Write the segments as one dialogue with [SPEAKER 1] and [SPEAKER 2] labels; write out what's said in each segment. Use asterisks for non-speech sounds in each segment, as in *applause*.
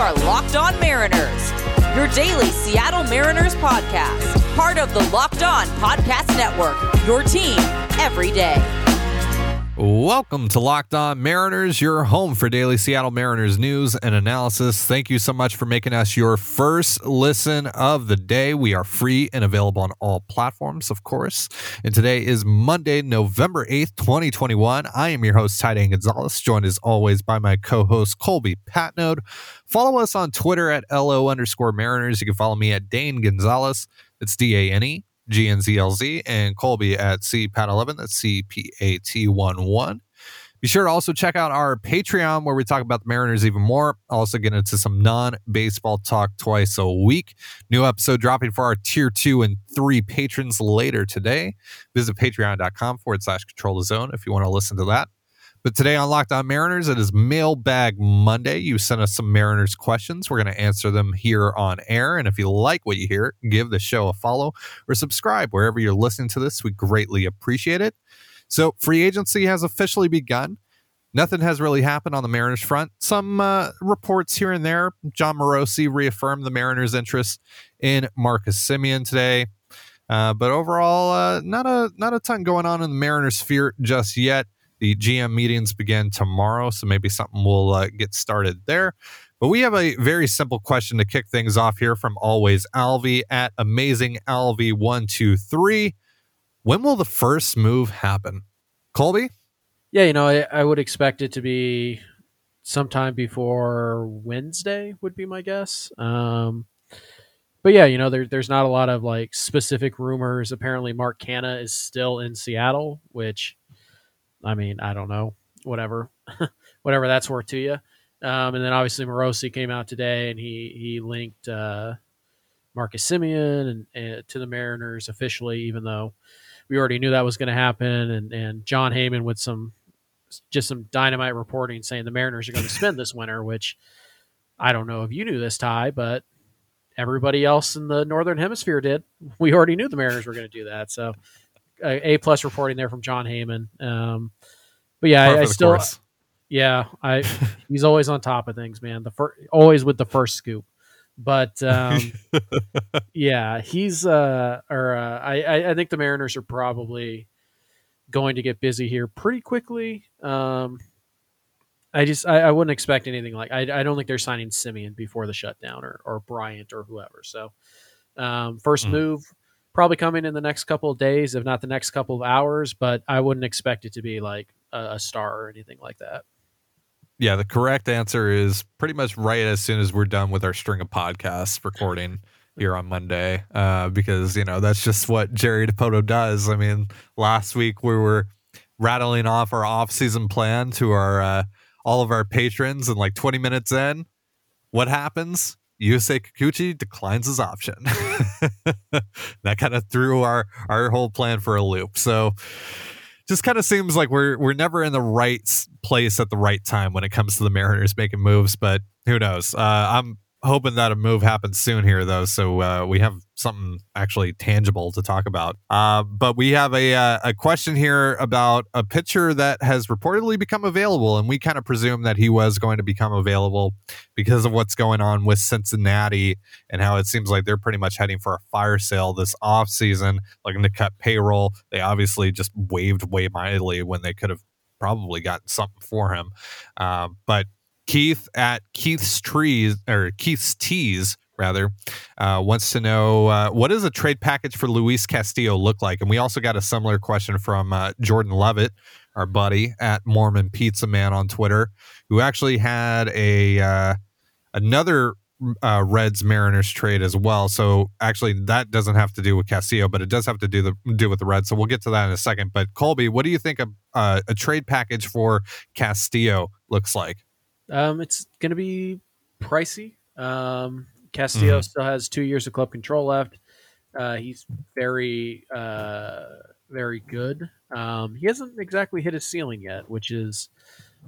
[SPEAKER 1] are Locked On Mariners, your daily Seattle Mariners podcast, part of the Locked On Podcast Network, your team every day.
[SPEAKER 2] Welcome to Locked On Mariners, your home for daily Seattle Mariners news and analysis. Thank you so much for making us your first listen of the day. We are free and available on all platforms, of course. And today is Monday, November 8th, 2021. I am your host, Ty Dane Gonzalez, joined as always by my co host, Colby Patnode. Follow us on Twitter at LO underscore Mariners. You can follow me at Dane Gonzalez. It's D A N E GNZLZ, and Colby at CPAT11. That's CPAT11. Be sure to also check out our Patreon where we talk about the Mariners even more. Also get into some non-baseball talk twice a week. New episode dropping for our tier two and three patrons later today. Visit patreon.com forward slash control the zone if you want to listen to that. But today on Locked On Mariners, it is Mailbag Monday. You sent us some Mariners questions. We're going to answer them here on air. And if you like what you hear, give the show a follow or subscribe wherever you're listening to this. We greatly appreciate it. So, free agency has officially begun. Nothing has really happened on the Mariners front. Some uh, reports here and there. Jon Morosi reaffirmed the Mariners' interest in Marcus Semien today. Uh, but overall, uh, not a not a ton going on in the Mariners sphere just yet. The GM meetings begin tomorrow, so maybe something will uh, get started there. But we have a very simple question to kick things off here from Always Alvy at Amazing Alvy123. When will the first move happen? Colby?
[SPEAKER 3] Yeah, you know, I, I would expect it to be sometime before Wednesday, would be my guess. Um, but yeah, you know, there, there's not a lot of like specific rumors. Apparently, Mark Canha is still in Seattle, which I mean, I don't know, whatever, *laughs* whatever that's worth to you. Um, and then obviously Morosi came out today and he he linked uh, Marcus Semien and, and, to the Mariners officially, even though we already knew that was going to happen. And and Jon Heyman with some just some dynamite reporting saying the Mariners are going to spend this winter, which I don't know if you knew this, Ty, but everybody else in the northern hemisphere did. We already knew the Mariners were going to do that, so a plus reporting there from Jon Heyman. Um, but yeah, I, I still, course. yeah, I *laughs* he's always on top of things, man. The first, always with the first scoop. But um, *laughs* yeah, he's uh, or uh, I I think the Mariners are probably going to get busy here pretty quickly. Um, I just I, I, wouldn't expect anything like I, I don't think they're signing Semien before the shutdown or or Bryant or whoever. So um, first mm. move probably coming in the next couple of days, if not the next couple of hours. But I wouldn't expect it to be like a, a star or anything like that.
[SPEAKER 2] Yeah, the correct answer is pretty much right as soon as we're done with our string of podcasts recording here on Monday, uh, because you know that's just what Jerry Dipoto does. I mean, last week we were rattling off our off-season plan to our uh, all of our patrons, and like 20 minutes in, what happens? Yusei Kikuchi declines his option. *laughs* that kind of threw our our whole plan for a loop. So just kind of seems like we're we're never in the right place at the right time when it comes to the Mariners making moves, but who knows? Uh, I'm hoping that a move happens soon here, though, so uh, we have something actually tangible to talk about. Uh, but we have a uh, a question here about a pitcher that has reportedly become available, and we kind of presume that he was going to become available because of what's going on with Cincinnati and how it seems like they're pretty much heading for a fire sale this offseason, looking to cut payroll. They obviously just waived Wade Miley when they could have probably gotten something for him. Uh, but Keith at Keith's Trees or Keith's Tees rather uh, wants to know uh, what does a trade package for Luis Castillo look like? And we also got a similar question from uh, Jordan Lovett, our buddy at Mormon Pizza Man on Twitter, who actually had a uh, another uh, Reds Mariners trade as well. So actually, that doesn't have to do with Castillo, but it does have to do the do with the Reds. So we'll get to that in a second. But Colby, what do you think a, uh, a trade package for Castillo looks like?
[SPEAKER 3] Um, it's going to be pricey. Um, Castillo mm-hmm. still has two years of club control left. Uh, he's very, uh, very good. Um, he hasn't exactly hit his ceiling yet, which is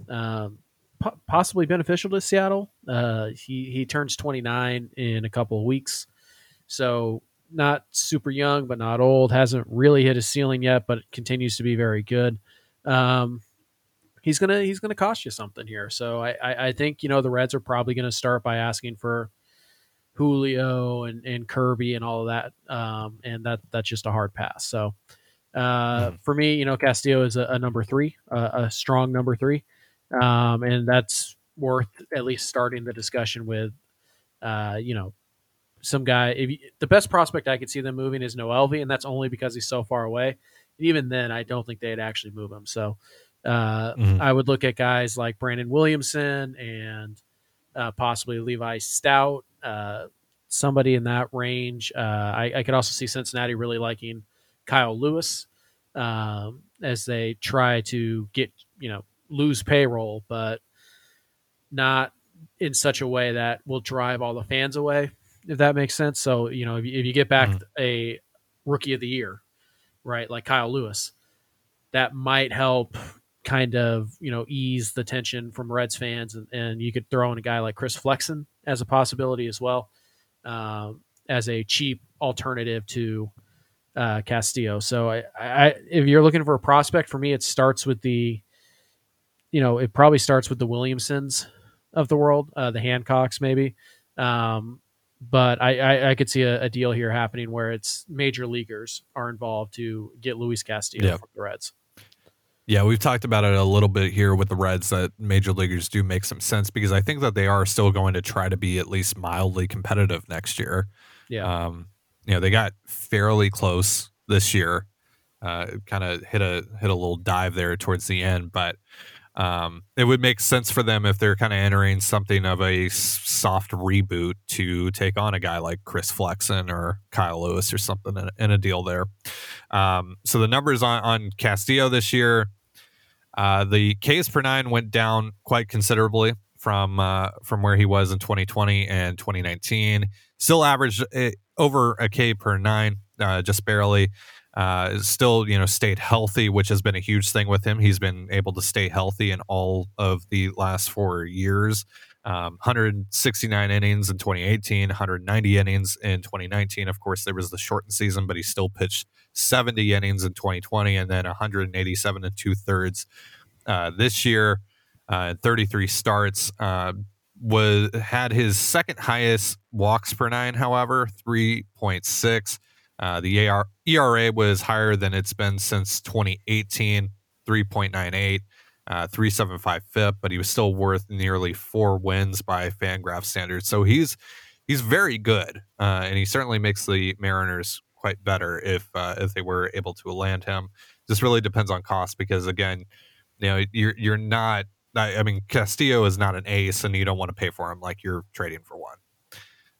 [SPEAKER 3] um, po- possibly beneficial to Seattle. Uh, he he turns 29 in a couple of weeks, so not super young, but not old. Hasn't really hit his ceiling yet, but continues to be very good. Um, he's gonna he's gonna cost you something here. So I I, I think you know the Reds are probably gonna start by asking for Julio and, and Kirby and all of that, um, and that that's just a hard pass. So uh, mm. for me, you know, Castillo is a, a number three, uh, a strong number three, um, and that's worth at least starting the discussion with. Uh, you know, some guy. If you, the best prospect I could see them moving is Noelvi, and that's only because he's so far away. Even then, I don't think they'd actually move him. So uh, mm-hmm. I would look at guys like Brandon Williamson and uh, possibly Levi Stoudt, uh, somebody in that range. Uh, I, I, could also see Cincinnati really liking Kyle Lewis um, as they try to get you know lose payroll, but not in such a way that will drive all the fans away, if that makes sense. So you know if you, if you get back mm-hmm. a rookie of the year, right, like Kyle Lewis, that might help kind of you know ease the tension from Reds fans, and, and you could throw in a guy like Chris Flexen as a possibility as well, uh, as a cheap alternative to uh, Castillo. So I, I, if you're looking for a prospect for me, it starts with the, you know, it probably starts with the Williamsons of the world, uh, the Hancocks maybe. Um, but I, I, I, could see a, a, deal here happening where it's major leaguers are involved to get Luis Castillo yeah. from the Reds.
[SPEAKER 2] Yeah, we've talked about it a little bit here with the Reds that major leaguers do make some sense because I think that they are still going to try to be at least mildly competitive next year.
[SPEAKER 3] Yeah.
[SPEAKER 2] Um, you know, they got fairly close this year. Uh, kind of hit a hit a little dive there towards the end, but um, it would make sense for them if they're kind of entering something of a soft reboot to take on a guy like Chris Flexen or Kyle Lewis or something in, in a deal there. Um, so the numbers on, on Castillo this year, uh, the Ks per nine went down quite considerably from uh, from where he was in 2020 and 2019. Still averaged uh, over a K per nine, uh, just barely. Uh, still, you know, stayed healthy, which has been a huge thing with him. He's been able to stay healthy in all of the last four years. Um, 169 innings in 2018, 190 innings in 2019. Of course, there was the shortened season, but he still pitched 70 innings in 2020 and then 187 and two thirds uh, this year. Uh, 33 starts. Uh, was had his second highest walks per nine, however, 3.6. Uh, the AR, ERA was higher than it's been since 2018, 3.98, uh, 375 FIP, but he was still worth nearly four wins by Fangraph standards. So he's he's very good, uh, and he certainly makes the Mariners quite better if uh, if they were able to land him. This really depends on cost because again, you know, you're you're not I, I mean, Castillo is not an ace, and you don't want to pay for him like you're trading for one.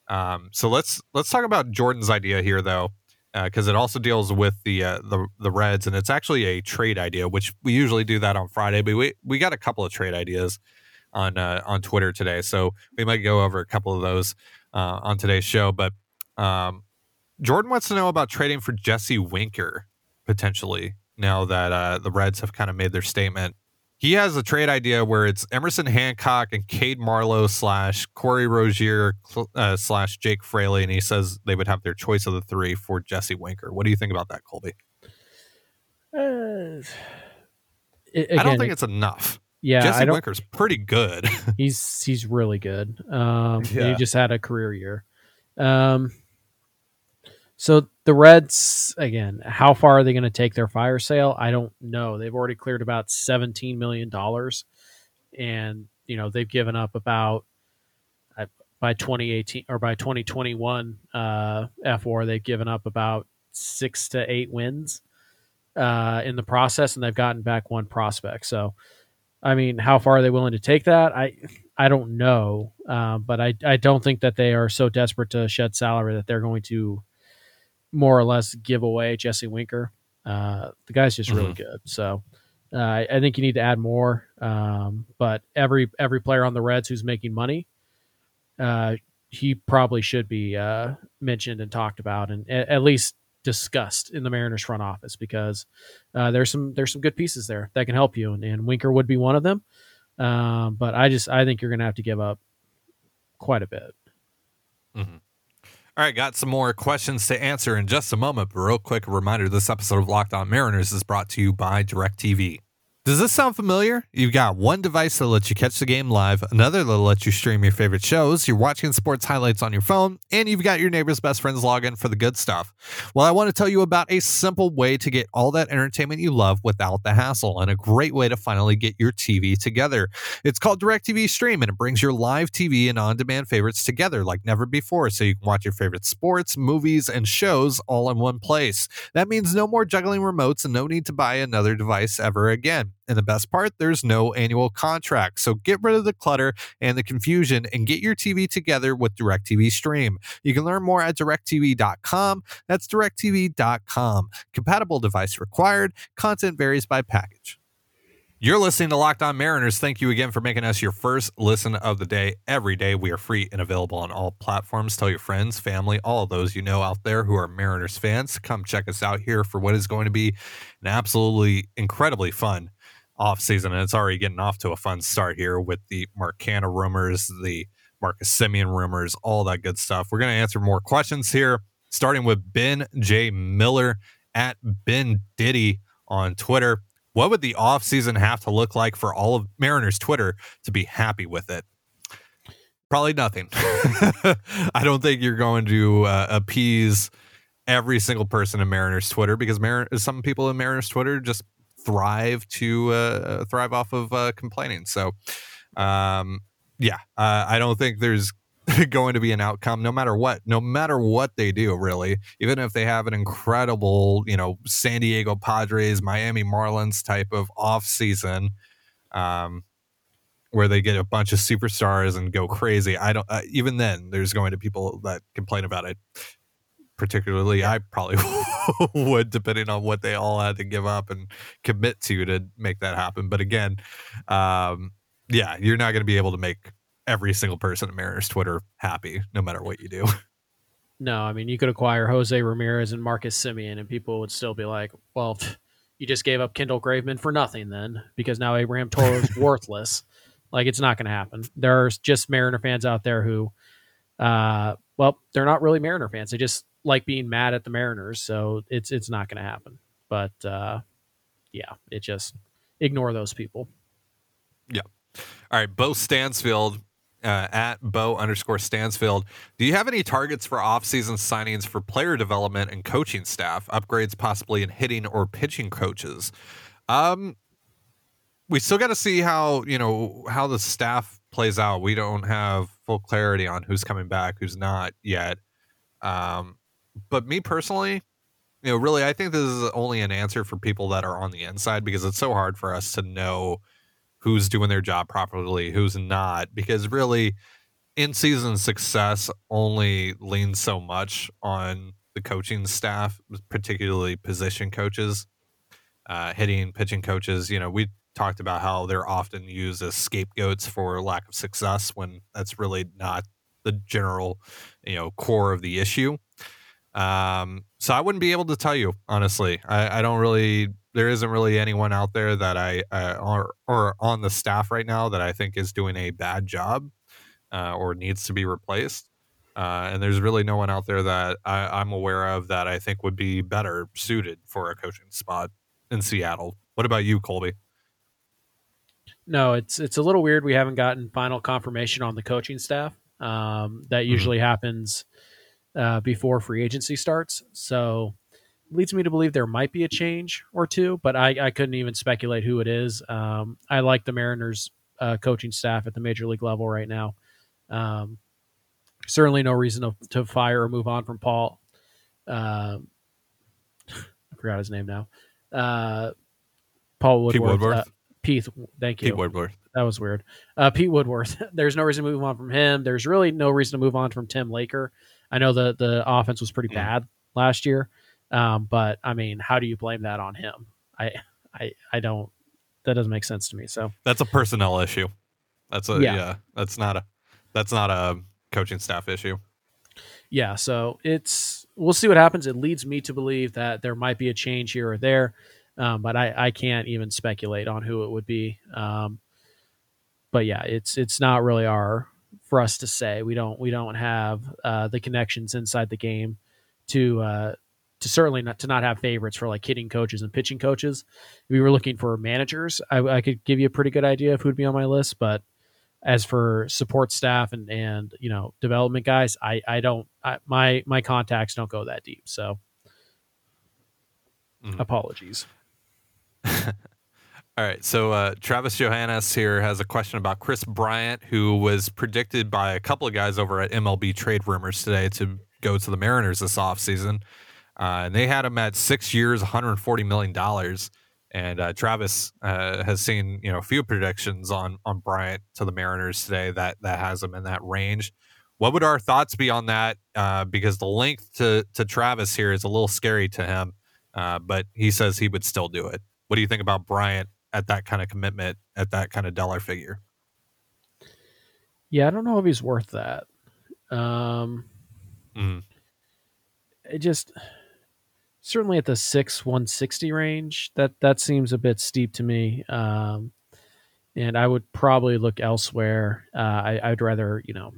[SPEAKER 2] Um, so let's let's talk about Jordan's idea here, though, because uh, it also deals with the uh, the the Reds, and it's actually a trade idea, which we usually do that on Friday, but we we got a couple of trade ideas on uh, on Twitter today, so we might go over a couple of those uh, on today's show. But um, Jordan wants to know about trading for Jesse Winker potentially now that uh, the Reds have kind of made their statement he has a trade idea where it's Emerson Hancock and Cade Marlowe slash Corey Rosier uh, slash Jake Fraley, and he says they would have their choice of the three for Jesse Winker. What do you think about that, Colby? Uh, it, again, I don't think it's enough.
[SPEAKER 3] Yeah,
[SPEAKER 2] Jesse Winker's pretty good. *laughs*
[SPEAKER 3] he's he's really good. Um, yeah. He just had a career year. Um, so the Reds, again, how far are they going to take their fire sale? I don't know. They've already cleared about $17 million. And, you know, they've given up about, by 2018 or by 2021 uh, F4, they've given up about six to eight wins uh, in the process, and they've gotten back one prospect. So, I mean, how far are they willing to take that? I I don't know, uh, but I I don't think that they are so desperate to shed salary that they're going to more or less give away Jesse Winker. Uh, the guy's just really mm-hmm. good. So uh, I think you need to add more. Um, but every every player on the Reds who's making money, uh, he probably should be uh, mentioned and talked about, and at least discussed in the Mariners front office because uh, there's some there's some good pieces there that can help you, and, and Winker would be one of them. Um, but I just I think you're going to have to give up quite a bit.
[SPEAKER 2] Mm-hmm. All right, got some more questions to answer in just a moment. But real quick, a reminder this episode of Locked On Mariners is brought to you by DirecTV. Does this sound familiar? You've got one device that lets you catch the game live, another that lets you stream your favorite shows, you're watching sports highlights on your phone, and you've got your neighbor's best friend's login for the good stuff. Well, I want to tell you about a simple way to get all that entertainment you love without the hassle, and a great way to finally get your TV together. It's called DirecTV Stream, and it brings your live TV and on demand favorites together like never before, so you can watch your favorite sports, movies, and shows all in one place. That means no more juggling remotes and no need to buy another device ever again. And the best part, there's no annual contract. So get rid of the clutter and the confusion and get your TV together with DirecTV Stream. You can learn more at directv.com. That's directv.com. Compatible device required. Content varies by package. You're listening to Locked On Mariners. Thank you again for making us your first listen of the day. Every day, we are free and available on all platforms. Tell your friends, family, all those you know out there who are Mariners fans, come check us out here for what is going to be an absolutely incredibly fun off season, and it's already getting off to a fun start here with the Mark Canha rumors, the Marcus Semien rumors, all that good stuff. We're going to answer more questions here, starting with Ben J. Miller at Ben Diddy on Twitter. What would the off season have to look like for all of Mariners Twitter to be happy with it? Probably nothing. *laughs* I don't think you're going to uh, appease every single person in Mariners Twitter because Mar- some people in Mariners Twitter just thrive to uh, thrive off of uh, complaining. So, um, yeah, uh, I don't think there's *laughs* going to be an outcome no matter what no matter what they do really. Even if they have an incredible you know san diego padres miami marlins type of off season um, where they get a bunch of superstars and go crazy i don't uh, even then there's going to people that complain about it. Particularly I probably *laughs* *laughs* would, depending on what they all had to give up and commit to to make that happen. But again, um, yeah, you're not going to be able to make every single person at Mariners Twitter happy, no matter what you do.
[SPEAKER 3] No, I mean you could acquire Jose Ramirez and Marcus Semien, and people would still be like, "Well, you just gave up Kendall Graveman for nothing, then, because now Abraham Toro is *laughs* worthless." Like it's not going to happen. There's just Mariner fans out there who, uh, well, they're not really Mariner fans. They just like being mad at the Mariners, so it's it's not going to happen. But uh, yeah, it just ignore those people.
[SPEAKER 2] Yeah. All right, Bo Stansfield uh, at Bo underscore Stansfield. Do you have any targets for offseason signings for player development and coaching staff, upgrades possibly in hitting or pitching coaches? Um, we still got to see how you know how the staff plays out. We don't have full clarity on who's coming back, who's not yet. Um, but me personally, you know, really, I think this is only an answer for people that are on the inside because it's so hard for us to know who's doing their job properly, who's not, because really, in season success only leans so much on the coaching staff, particularly position coaches, uh, hitting, pitching coaches. You know, we talked about how they're often used as scapegoats for lack of success when that's really not the general, you know, core of the issue. Um, so I wouldn't be able to tell you honestly. I, I don't really. There isn't really anyone out there that I uh, or or on the staff right now that I think is doing a bad job uh, or needs to be replaced. Uh, and there's really no one out there that I, I'm aware of that I think would be better suited for a coaching spot in Seattle. What about you, Colby?
[SPEAKER 3] No, it's it's a little weird. We haven't gotten final confirmation on the coaching staff. Um, that mm-hmm. usually mm-hmm. happens uh, before free agency starts. So leads me to believe there might be a change or two, but I, I couldn't even speculate who it is. Um, I like the Mariners uh, coaching staff at the major league level right now. Um, certainly no reason to, to, fire or move on from Paul. Uh, *laughs* I forgot his name now. Uh, Paul Woodworth. Pete Woodworth. Uh, Pete, thank you.
[SPEAKER 2] Pete Woodworth.
[SPEAKER 3] That was weird. Uh, Pete Woodworth. *laughs* There's no reason to move on from him. There's really no reason to move on from Tim Laker. I know the the offense was pretty bad last year, um, but I mean, how do you blame that on him? I I I don't. That doesn't make sense to me. So
[SPEAKER 2] that's a personnel issue. That's a yeah. yeah that's not a that's not a coaching staff issue.
[SPEAKER 3] Yeah. So it's we'll see what happens. It leads me to believe that there might be a change here or there, um, but I I can't even speculate on who it would be. Um, but yeah, it's it's not really our for us to say. We don't we don't have uh, the connections inside the game to uh, to certainly not to not have favorites for like hitting coaches and pitching coaches. If we were looking for managers, I, I could give you a pretty good idea of who'd be on my list. But as for support staff and and you know development guys, I I don't I, my my contacts don't go that deep. So
[SPEAKER 2] Mhm.
[SPEAKER 3] apologies.
[SPEAKER 2] All right, so uh, Travis Johannes here has a question about Kris Bryant, who was predicted by a couple of guys over at MLB Trade Rumors today to go to the Mariners this offseason. Uh, and they had him at six years, $140 million. And uh, Travis uh, has seen you know a few predictions on on Bryant to the Mariners today that that has him in that range. What would our thoughts be on that? Uh, because the length to to Travis here is a little scary to him, uh, but he says he would still do it. What do you think about Bryant at that kind of commitment at that kind of dollar figure?
[SPEAKER 3] Yeah, I don't know if he's worth that. Um,
[SPEAKER 2] Mm.
[SPEAKER 3] it just certainly at the six one sixty range. That that seems a bit steep to me. Um, and I would probably look elsewhere. Uh, I, I'd rather you know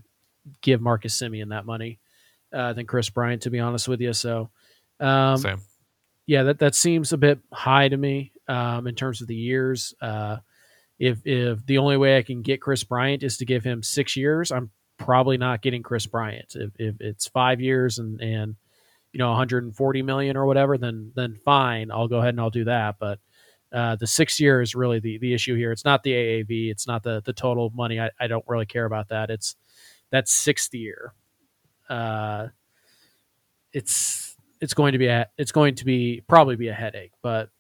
[SPEAKER 3] give Marcus Semien that money uh, than Kris Bryant, to be honest with you. So, um,
[SPEAKER 2] Same.
[SPEAKER 3] yeah, that that seems a bit high to me um, in terms of the years. Uh, if if the only way I can get Kris Bryant is to give him six years, I'm probably not getting Kris Bryant. If, if it's five years and and you know 140 million or whatever, then then fine, I'll go ahead and I'll do that. But uh, the six year is really the the issue here. It's not the AAV. It's not the the total money. I, I don't really care about that. It's that sixth year. Uh, it's it's going to be a it's going to be probably be a headache, but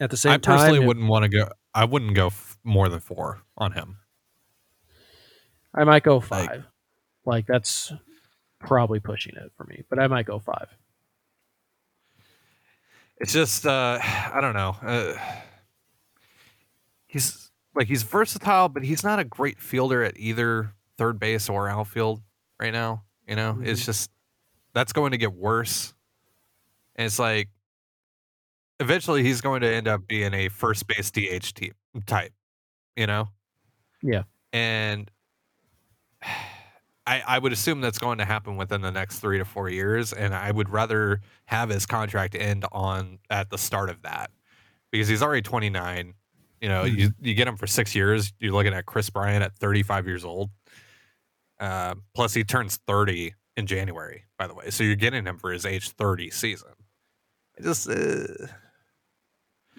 [SPEAKER 3] at the same
[SPEAKER 2] I personally
[SPEAKER 3] time, if-
[SPEAKER 2] wouldn't want to go. I wouldn't go f- more than four on him.
[SPEAKER 3] I might go five. Like, that's probably pushing it for me, but I might go five.
[SPEAKER 2] It's just uh, *sighs* I don't know. Uh, he's like he's versatile, but he's not a great fielder at either third base or outfield right now. You know, it's just that's going to get worse. And it's like eventually he's going to end up being a first base DH team type. You know.
[SPEAKER 3] Yeah.
[SPEAKER 2] And *sighs* I, I would assume that's going to happen within the next three to four years, and I would rather have his contract end on at the start of that because he's already 29. You know, you you get him for six years. You're looking at Kris Bryant at 35 years old. Uh, plus, he turns 30 in January, by the way. So you're getting him for his age 30 season. It just, uh,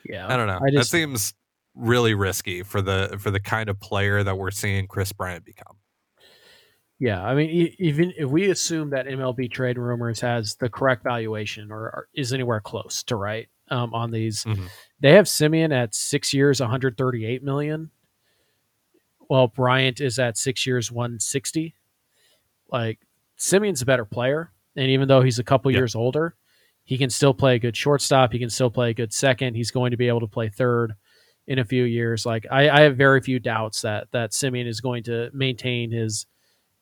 [SPEAKER 3] Yeah.
[SPEAKER 2] I don't know.
[SPEAKER 3] I just-
[SPEAKER 2] that seems really risky for the for the kind of player that we're seeing Kris Bryant become.
[SPEAKER 3] Yeah. I mean, e- even if we assume that MLB trade rumors has the correct valuation or, or is anywhere close to right um, on these,
[SPEAKER 2] Mhm.
[SPEAKER 3] they have Semien at six years, 138 million. While Bryant is at six years, 160. Like, Semien's a better player. And even though he's a couple
[SPEAKER 2] Yeah.
[SPEAKER 3] years older, he can still play a good shortstop. He can still play a good second. He's going to be able to play third in a few years. Like I, I have very few doubts that that Semien is going to maintain his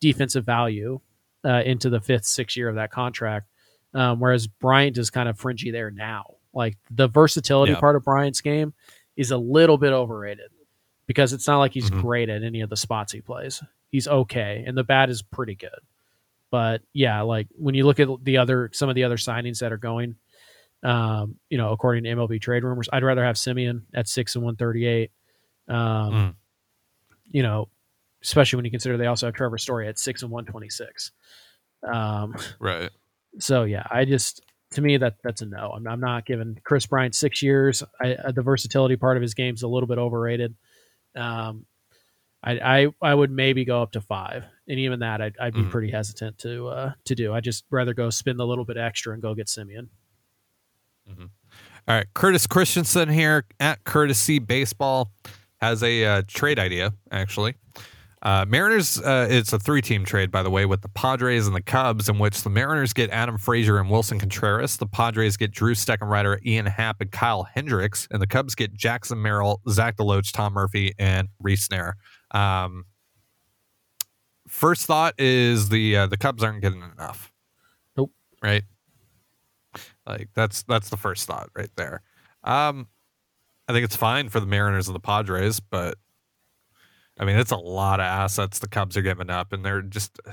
[SPEAKER 3] defensive value uh, into the fifth, sixth year of that contract. Um, whereas Bryant is kind of fringy there now. Like the versatility
[SPEAKER 2] Yeah.
[SPEAKER 3] part of Bryant's game is a little bit overrated because it's not like he's
[SPEAKER 2] Mhm.
[SPEAKER 3] great at any of the spots he plays. He's okay, and the bat is pretty good. But yeah, like when you look at the other some of the other signings that are going, um, you know, according to MLB trade rumors, I'd rather have Semien at six and one thirty eight. Um,
[SPEAKER 2] Mm.
[SPEAKER 3] You know, especially when you consider they also have Trevor Story at six and one twenty six. Um, *laughs*
[SPEAKER 2] Right.
[SPEAKER 3] so yeah, I just to me that that's a no. I'm, I'm not giving Kris Bryant six years. I, I, the versatility part of his game's a little bit overrated. Um, I, I I would maybe go up to five, and even that I'd, I'd be
[SPEAKER 2] Mhm.
[SPEAKER 3] pretty hesitant to uh, to do. I just rather go spend a little bit extra and go get Semien.
[SPEAKER 2] All right, Curtis Christensen here at Courtesy Baseball has a uh, trade idea. Actually, uh, Mariners. Uh, it's a three-team trade, by the way, with the Padres and the Cubs, in which the Mariners get Adam Frazier and Willson Contreras. The Padres get Drew Steckenrider, Ian Happ, and Kyle Hendricks, and the Cubs get Jackson Merrill, Zach Deloach, Tom Murphy, and Reese Snare. Um, first thought is the uh, the Cubs aren't getting enough.
[SPEAKER 3] Nope.
[SPEAKER 2] Right. Like that's that's the first thought right there. Um, I think it's fine for the Mariners and the Padres, but I mean it's a lot of assets the Cubs are giving up, and they're just *sighs*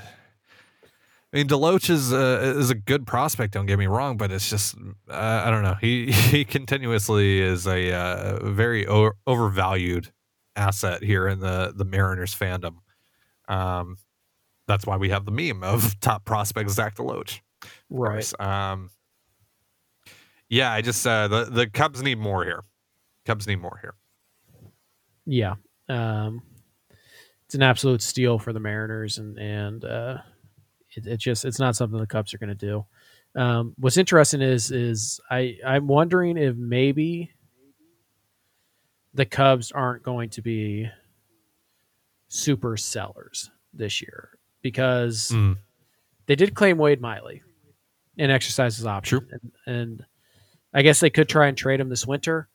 [SPEAKER 2] I mean, Deloach is a, is a good prospect. Don't get me wrong, but it's just uh, I don't know. He *laughs* he continuously is a uh, very o- overvalued asset here in the the Mariners fandom. Um, that's why we have the meme of *laughs* top prospect Zach Deloach.
[SPEAKER 3] Right.
[SPEAKER 2] Um, yeah, I just uh, the the Cubs need more here. Cubs need more here.
[SPEAKER 3] Yeah. Um, it's an absolute steal for the Mariners, and and uh, it, it just it's not something the Cubs are going to do. Um, what's interesting is is I I'm wondering if maybe the Cubs aren't going to be super sellers this year because
[SPEAKER 2] Mm.
[SPEAKER 3] they did claim Wade Miley and exercise his option, and, and I guess they could try and trade him this winter,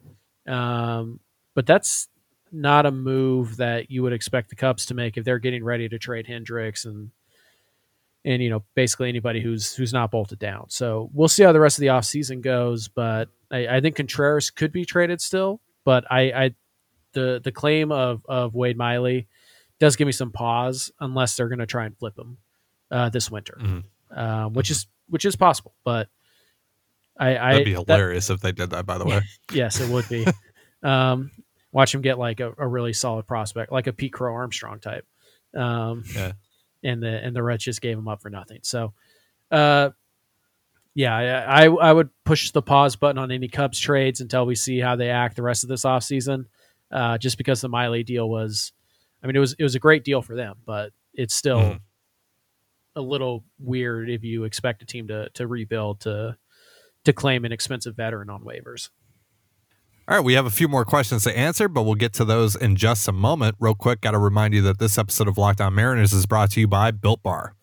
[SPEAKER 3] um, but that's not a move that you would expect the Cubs to make if they're getting ready to trade Hendricks and and you know basically anybody who's who's not bolted down. So we'll see how the rest of the offseason goes, but I, I think Contreras could be traded still, but I, I the the claim of of Wade Miley does give me some pause unless they're going to try and flip him uh, this winter,
[SPEAKER 2] Mhm.
[SPEAKER 3] uh, which is which is possible, but I, I
[SPEAKER 2] That'd be
[SPEAKER 3] that-
[SPEAKER 2] hilarious if they did that. By the way, *laughs*
[SPEAKER 3] yes, it would be. *laughs* um, watch him get like a, a really solid prospect, like a Pete Crow Armstrong type. Um,
[SPEAKER 2] Yeah.
[SPEAKER 3] And the and the Reds just gave him up for nothing. So, uh, yeah, I, I I would push the pause button on any Cubs trades until we see how they act the rest of this offseason. Uh, just because the Miley deal was, I mean, it was it was a great deal for them, but it's still
[SPEAKER 2] Mhm.
[SPEAKER 3] a little weird if you expect a team to to rebuild to to claim an expensive veteran on waivers.
[SPEAKER 2] All right, we have a few more questions to answer, but we'll get to those in just a moment. Real quick, got to remind you that this episode of Locked On Mariners is brought to you by Built Bar.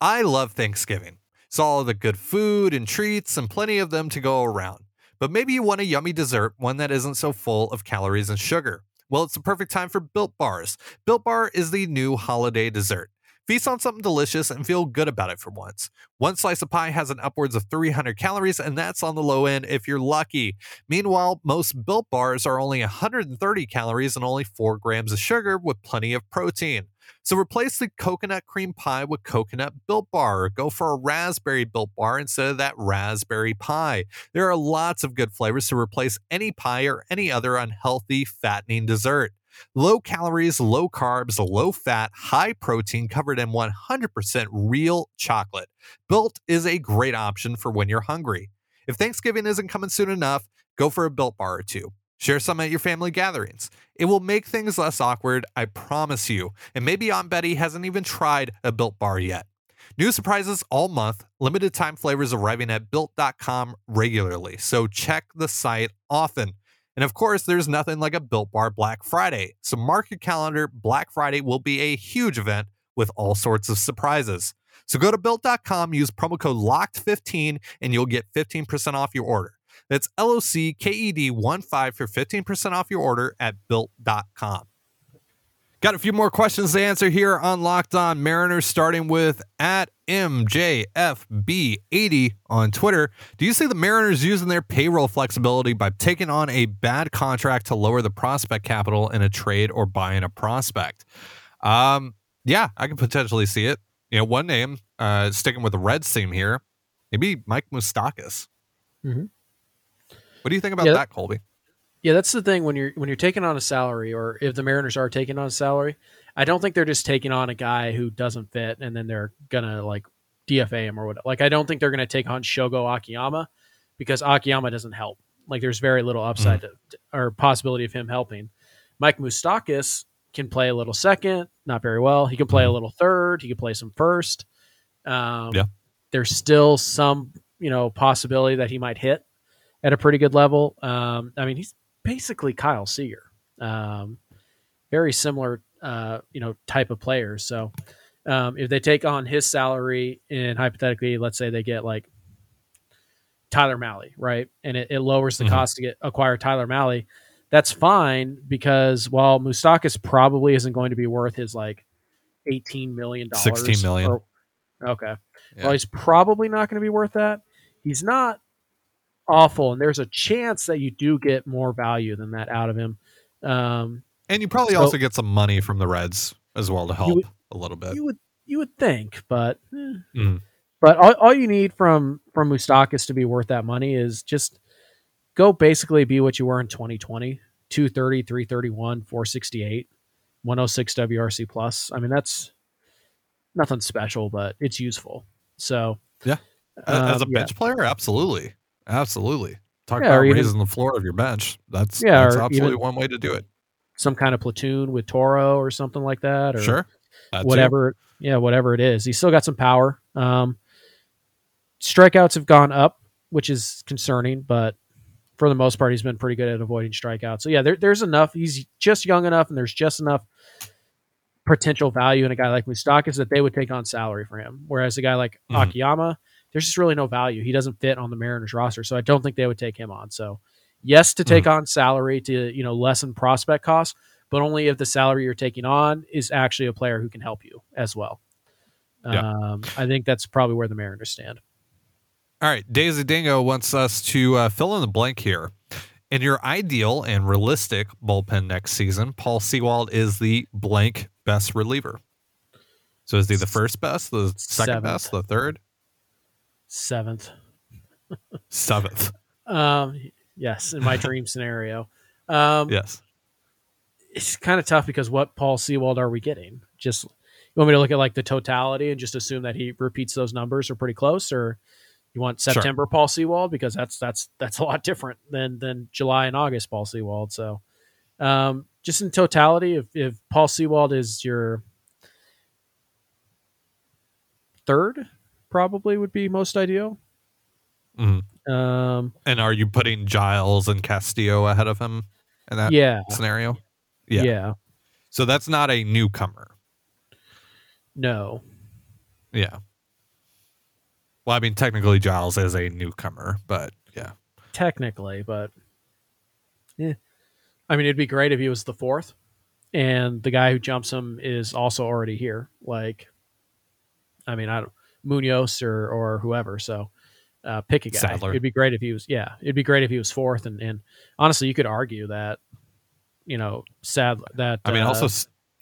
[SPEAKER 2] I love Thanksgiving. It's all the good food and treats and plenty of them to go around. But maybe you want a yummy dessert, one that isn't so full of calories and sugar. Well, it's the perfect time for Built Bars. Built Bar is the new holiday dessert. Feast on something delicious and feel good about it for once. One slice of pie has an upwards of 300 calories, and that's on the low end if you're lucky. Meanwhile, most built bars are only 130 calories and only 4 grams of sugar with plenty of protein. So replace the coconut cream pie with coconut built bar go for a raspberry built bar instead of that raspberry pie. There are lots of good flavors to replace any pie or any other unhealthy, fattening dessert. Low calories, low carbs, low fat, high protein, covered in 100% real chocolate. Built is a great option for when you're hungry. If Thanksgiving isn't coming soon enough, go for a built bar or two. Share some at your family gatherings. It will make things less awkward, I promise you. And maybe Aunt Betty hasn't even tried a built bar yet. New surprises all month, limited time flavors arriving at built.com regularly. So check the site often. And of course, there's nothing like a Built Bar Black Friday. So mark your calendar. Black Friday will be a huge event with all sorts of surprises. So go to built.com, use promo code LOCKED15, and you'll get 15% off your order. That's L O C K E D 1 5 for 15% off your order at built.com. Got a few more questions to answer here on Locked On Mariners, starting with at MJFB80 on Twitter. Do you see the Mariners using their payroll flexibility by taking on a bad contract to lower the prospect capital in a trade or buying a prospect? Um, yeah, I can potentially see it. You know, one name, uh, sticking with the Reds theme here, maybe Mike Moustakas.
[SPEAKER 3] Mhm.
[SPEAKER 2] What do you think about
[SPEAKER 3] Yeah.
[SPEAKER 2] that, Colby?
[SPEAKER 3] Yeah, that's the thing when you're when you're taking on a salary, or if the Mariners are taking on a salary, I don't think they're just taking on a guy who doesn't fit and then they're gonna like DFA him or whatever. Like I don't think they're gonna take on Shogo Akiyama because Akiyama doesn't help. Like there's very little upside to, or possibility of him helping. Mike Moustakas can play a little second, not very well. He can play a little third. He can play some first. Um,
[SPEAKER 2] Yeah.
[SPEAKER 3] There's still some you know possibility that he might hit at a pretty good level. Um, I mean, he's basically Kyle Seager. Um, very similar, uh, you know, type of players. So um, if they take on his salary and hypothetically, let's say they get like Tyler Mahle, right, and it, it lowers the
[SPEAKER 2] Mhm.
[SPEAKER 3] cost to get acquire Tyler Mahle, that's fine because while Moustakas probably isn't going to be worth his like eighteen million dollars,
[SPEAKER 2] 16 million.
[SPEAKER 3] okay,
[SPEAKER 2] Yeah.
[SPEAKER 3] well, he's probably not going to be worth that. He's not awful, and there's a chance that you do get more value than that out of him. Um,
[SPEAKER 2] And you probably
[SPEAKER 3] So-
[SPEAKER 2] also get some money from the Reds as well to help
[SPEAKER 3] would-
[SPEAKER 2] a little bit.
[SPEAKER 3] you would you would think, but eh.
[SPEAKER 2] Mm.
[SPEAKER 3] But all, all you need from from Moustakas to be worth that money is just go basically be what you were in 2020 230 331 468 106 wrc plus i mean that's nothing special but it's useful so
[SPEAKER 2] Yeah. As a
[SPEAKER 3] um, yeah.
[SPEAKER 2] bench player, absolutely, absolutely. Talk
[SPEAKER 3] Yeah,
[SPEAKER 2] about
[SPEAKER 3] or even-
[SPEAKER 2] raising the floor of your bench. That's
[SPEAKER 3] Yeah,
[SPEAKER 2] that's absolutely one way to do it.
[SPEAKER 3] some kind of platoon with toro or something like that or
[SPEAKER 2] Sure,
[SPEAKER 3] whatever yeah whatever it is he's still got some power um strikeouts have gone up which is concerning but for the most part he's been pretty good at avoiding strikeouts so yeah there, there's enough he's just young enough and there's just enough potential value in a guy like Moustakas that they would take on salary for him whereas a guy like
[SPEAKER 2] Mhm.
[SPEAKER 3] Akiyama there's just really no value he doesn't fit on the Mariners roster so I don't think they would take him on so yes to take on salary to you know lessen prospect costs but only if the salary you're taking on is actually a player who can help you as well.
[SPEAKER 2] Yeah.
[SPEAKER 3] Um, I think that's probably where the Mariners stand.
[SPEAKER 2] All right, Daisy Dingo wants us to uh, fill in the blank here. In your ideal and realistic bullpen next season, Paul Sewald is the blank best reliever. So is he the first best, the second
[SPEAKER 3] Seventh.
[SPEAKER 2] best, the third,
[SPEAKER 3] Seventh.
[SPEAKER 2] seventh?
[SPEAKER 3] Um, yes, in my *laughs* dream scenario. Um,
[SPEAKER 2] Yes.
[SPEAKER 3] It's kind of tough because what Paul Sewald are we getting? Just you want me to look at like the totality and just assume that he repeats those numbers are pretty close, or you want
[SPEAKER 2] Sure.
[SPEAKER 3] September Paul Sewald because that's that's that's a lot different than than July and August Paul Sewald. So, um, just in totality, if if Paul Sewald is your third, probably would be most ideal.
[SPEAKER 2] Mhm.
[SPEAKER 3] Um,
[SPEAKER 2] And are you putting Giles and Castillo ahead of him in that
[SPEAKER 3] yeah,
[SPEAKER 2] scenario?
[SPEAKER 3] yeah,
[SPEAKER 2] Yeah. So that's not a newcomer.
[SPEAKER 3] no,
[SPEAKER 2] Yeah. Well, I mean, technically Giles is a newcomer, but yeah.
[SPEAKER 3] technically, but yeah. I mean, it'd be great if he was the fourth, and the guy who jumps him is also already here. Like, I mean, I don't Munoz or or whoever. So, uh, pick a guy.
[SPEAKER 2] Sadler.
[SPEAKER 3] It'd be great if he was. Yeah, it'd be great if he was fourth. And and honestly, you could argue that, you know, sad that
[SPEAKER 2] I mean,
[SPEAKER 3] uh,
[SPEAKER 2] also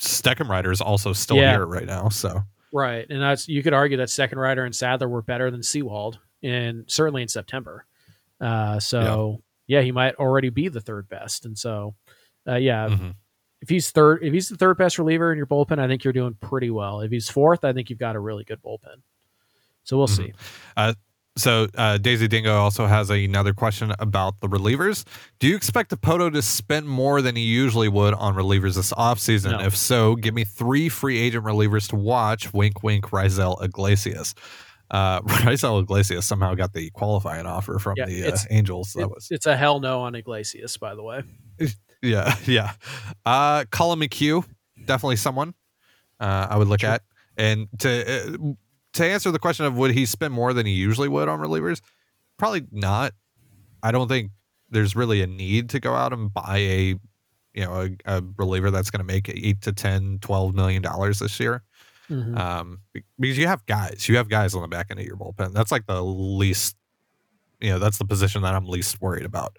[SPEAKER 2] Steckenrider is also still
[SPEAKER 3] yeah.
[SPEAKER 2] here right now. So
[SPEAKER 3] Right, and that's you could argue that Steckenrider and Sadler were better than Sewald, and certainly in September. Uh, so yeah. he might already be the third best, and so uh, yeah,
[SPEAKER 2] mhm.
[SPEAKER 3] if he's third, if he's the third best reliever in your bullpen, I think you're doing pretty well. If he's fourth, I think you've got a really good bullpen. So we'll see.
[SPEAKER 2] so uh, Daisy Dingo also has another question about the relievers. Do you expect Dipoto to spend more than he usually would on relievers this offseason?
[SPEAKER 3] No.
[SPEAKER 2] If so, give me three free agent relievers to watch. Wink, wink, Raisel Iglesias. Uh, *laughs* Raisel Iglesias somehow got the qualifying offer from
[SPEAKER 3] Yeah,
[SPEAKER 2] the uh, Angels. That
[SPEAKER 3] It-
[SPEAKER 2] was
[SPEAKER 3] it's a hell no on Iglesias, by the way.
[SPEAKER 2] Yeah, *laughs* yeah. Uh, Collin McHugh, definitely someone uh, I would look
[SPEAKER 3] Sure.
[SPEAKER 2] at. And to uh, to answer the question of would he spend more than he usually would on relievers, probably not. I don't think there's really a need to go out and buy a you know a, a reliever that's going to make eight to 10 12 million dollars this year
[SPEAKER 3] Mhm.
[SPEAKER 2] um, because you have guys, you have guys on the back end of your bullpen. That's like the least, you know, that's the position that I'm least worried about.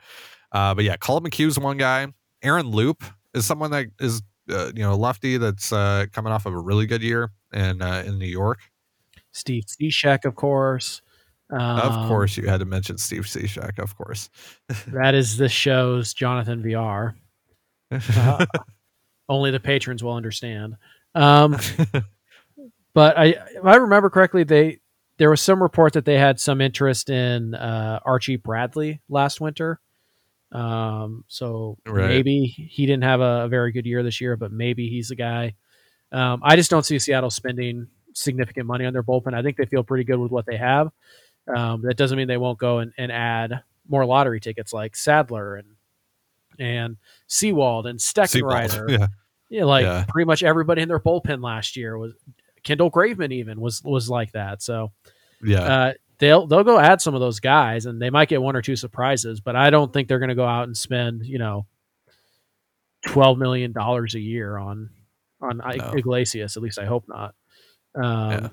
[SPEAKER 2] Uh, but yeah, Collin McHugh's one guy. Aaron Loup is someone that is, uh, you know, lefty that's uh, coming off of a really good year in uh, in New York.
[SPEAKER 3] Steve Cishek, of course.
[SPEAKER 2] of
[SPEAKER 3] Um,
[SPEAKER 2] course, you had to mention Steve Cishek. Of course, *laughs*
[SPEAKER 3] that is this show's Jonathan VR. Uh, only the patrons will understand. Um, *laughs* but I, if I remember correctly, they there was some report that they had some interest in uh, Archie Bradley last winter. Um, so
[SPEAKER 2] Right.
[SPEAKER 3] maybe he didn't have a, a very good year this year, but maybe he's the guy. Um, I just don't see Seattle spending significant money on their bullpen. I think they feel pretty good with what they have. Um, that doesn't mean they won't go and, and add more lottery tickets like Sadler and and Sewald and Steckenrider. *laughs*
[SPEAKER 2] yeah,
[SPEAKER 3] Yeah, like
[SPEAKER 2] Yeah.
[SPEAKER 3] pretty much everybody in their bullpen last year was Kendall Graveman even was was like that. So
[SPEAKER 2] yeah,
[SPEAKER 3] uh, they'll they'll go add some of those guys, and they might get one or two surprises. But I don't think they're going to go out and spend you know twelve million dollars a year on on
[SPEAKER 2] No.
[SPEAKER 3] Iglesias. At least I hope not. Um,
[SPEAKER 2] Yeah.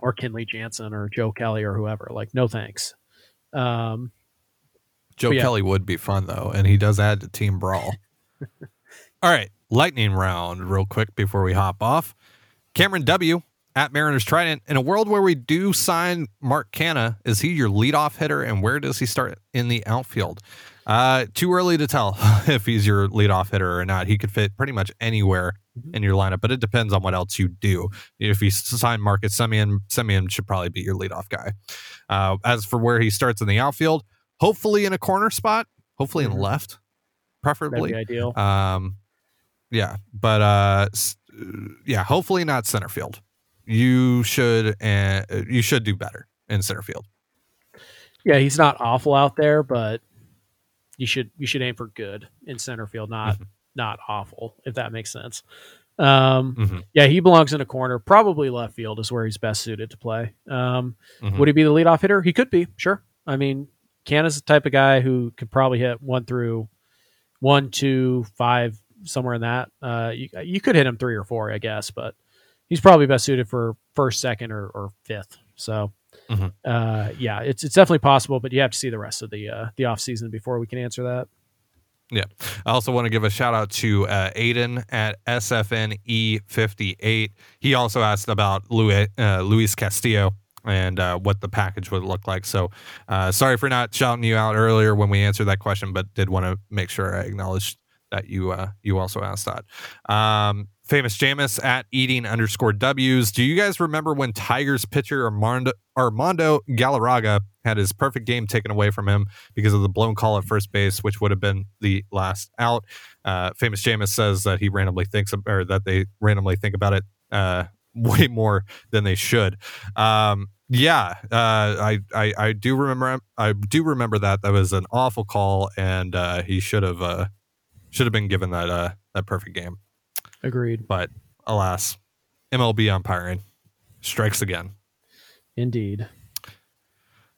[SPEAKER 3] Or Kenley Jansen or Joe Kelly or whoever. Like, no thanks. Um,
[SPEAKER 2] Joe
[SPEAKER 3] yeah.
[SPEAKER 2] Kelly would be fun though, and he does add to team brawl. *laughs* All right, lightning round, real quick before we hop off. Cameron W at Mariners Trident, in a world where we do sign Mark Canha, is he your leadoff hitter, and where does he start in the outfield? Uh, too early to tell *laughs* if he's your leadoff hitter or not. He could fit pretty much anywhere
[SPEAKER 3] Mhm.
[SPEAKER 2] in your lineup, but it depends on what else you do. If you sign Marcus Semien, Semien should probably be your leadoff guy. Uh, as for where he starts in the outfield, hopefully in a corner spot, hopefully in
[SPEAKER 3] Mhm.
[SPEAKER 2] left, preferably.
[SPEAKER 3] ideal.
[SPEAKER 2] Um, yeah, but uh, yeah, hopefully not center field. You should uh, you should do better in center field.
[SPEAKER 3] Yeah, he's not awful out there, but you should you should aim for good in center field, not
[SPEAKER 2] Mhm.
[SPEAKER 3] not awful, if that makes sense. Um,
[SPEAKER 2] Mhm.
[SPEAKER 3] yeah, he belongs in a corner. Probably left field is where he's best suited to play. Um,
[SPEAKER 2] Mhm.
[SPEAKER 3] Would he be the leadoff hitter? He could be, sure. I mean, Can is the type of guy who could probably hit one through one, two, five, somewhere in that. Uh, you, you could hit him three or four, I guess, but he's probably best suited for first, second, or, or fifth. So,
[SPEAKER 2] Mhm.
[SPEAKER 3] uh, yeah, it's it's definitely possible, but you have to see the rest of the uh, the off season before we can answer that. Yeah.
[SPEAKER 2] I also want to give a shout out to uh, Aiden at SFNE58. He also asked about Louis, uh, Luis Castillo and uh, what the package would look like. So uh, sorry for not shouting you out earlier when we answered that question, but did want to make sure I acknowledged that you uh, you also asked that. Um, famous Jameis at eating underscore W's. Do you guys remember when Tigers pitcher Armando, Armando Galarraga had his perfect game taken away from him because of the blown call at first base, which would have been the last out? Uh, famous Jameis says that he randomly thinks of, or that they randomly think about it uh, *laughs* way more than they should. Um, yeah, uh, I, I I do remember I do remember that that was an awful call, and uh, he should have uh, should have been given that uh, that perfect game.
[SPEAKER 3] Agreed.
[SPEAKER 2] But alas, MLB umpiring strikes again.
[SPEAKER 3] Indeed.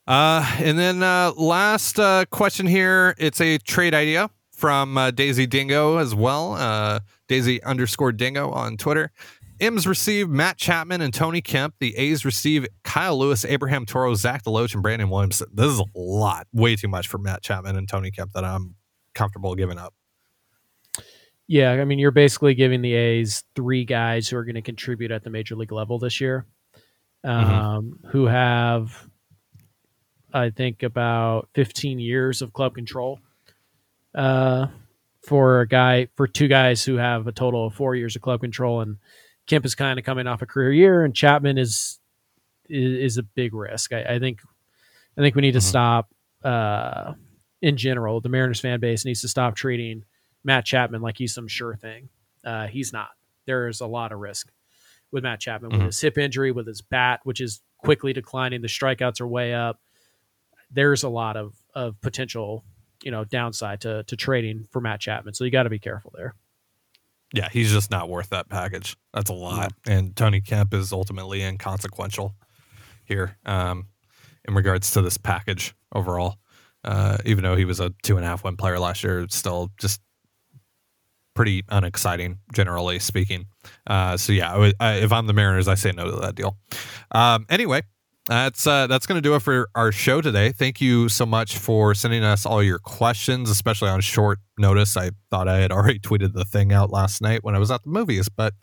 [SPEAKER 2] Uh, and then uh, last uh, question here. It's a trade idea from uh, Daisy Dingo as well. Uh, Daisy underscore Dingo on Twitter. M's receive Matt Chapman and Tony Kemp. The A's receive Kyle Lewis, Abraham Toro, Zach DeLoach, and Brandon Williamson. This is a lot, way too much for Matt Chapman and Tony Kemp that I'm comfortable giving up.
[SPEAKER 3] Yeah, I mean, you're basically giving the A's three guys who are going to contribute at the major league level this year, um, who have, I think, about 15 years of club control. Uh, for a guy, for two guys who have a total of four years of club control, and Kemp is kind of coming off a career year, and Chapman is is, is a big risk. I, I think, I think we need to
[SPEAKER 2] Mhm.
[SPEAKER 3] stop. Uh, in general, the Mariners fan base needs to stop treating Matt Chapman like he's some sure thing. Uh, he's not. There's a lot of risk with Matt Chapman with
[SPEAKER 2] Mhm.
[SPEAKER 3] his hip injury, with his bat, which is quickly declining. The strikeouts are way up. There's a lot of of potential, you know, downside to to trading for Matt Chapman. So you got to be careful there.
[SPEAKER 2] Yeah, he's just not worth that package. That's a lot. And Tony Kemp is ultimately inconsequential here um, in regards to this package overall. Uh, even though he was a two and a half win player last year, still just pretty unexciting, generally speaking. Uh, so yeah, I I, if I'm the Mariners, I say no to that deal. Um, anyway, that's uh, that's going to do it for our show today. Thank you so much for sending us all your questions, especially on short notice. I thought I had already *laughs* tweeted the thing out last night when I was at the movies, but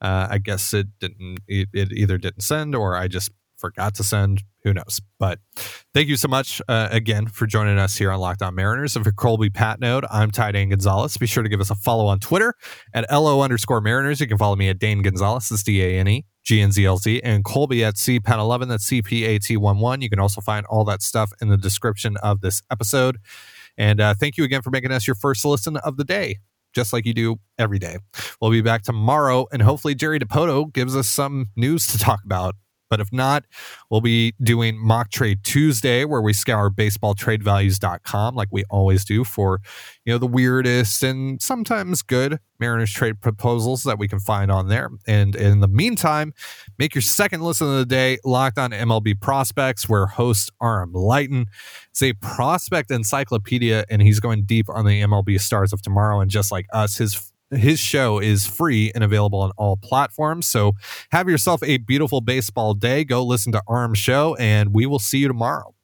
[SPEAKER 2] uh, I guess it didn't. It, it either didn't send or I just forgot to send. Who knows? But thank you so much uh, again for joining us here on Locked On Mariners. And for Colby Patnode, I'm Ty Dane Gonzalez. Be sure to give us a follow on Twitter at LO underscore Mariners. You can follow me at Dane Gonzalez. That's D A N E G N Z L Z. And Colby at CPAT11. That's C P A T 1 1. You can also find all that stuff in the description of this episode. And uh, thank you again for making us your first listen of the day, just like you do every day. We'll be back tomorrow, and hopefully, Jerry Dipoto gives us some news to talk about. But if not, we'll be doing Mock Trade Tuesday, where we scour baseballtradevalues.com like we always do for, you know, the weirdest and sometimes good Mariners trade proposals that we can find on there. And in the meantime, make your second listen of the day locked on MLB prospects, where host Aram Leighton is a prospect encyclopedia, and he's going deep on the MLB stars of tomorrow. And just like us, his his show is free and available on all platforms. So have yourself a beautiful baseball day. Go listen to Arm Show, and we will see you tomorrow.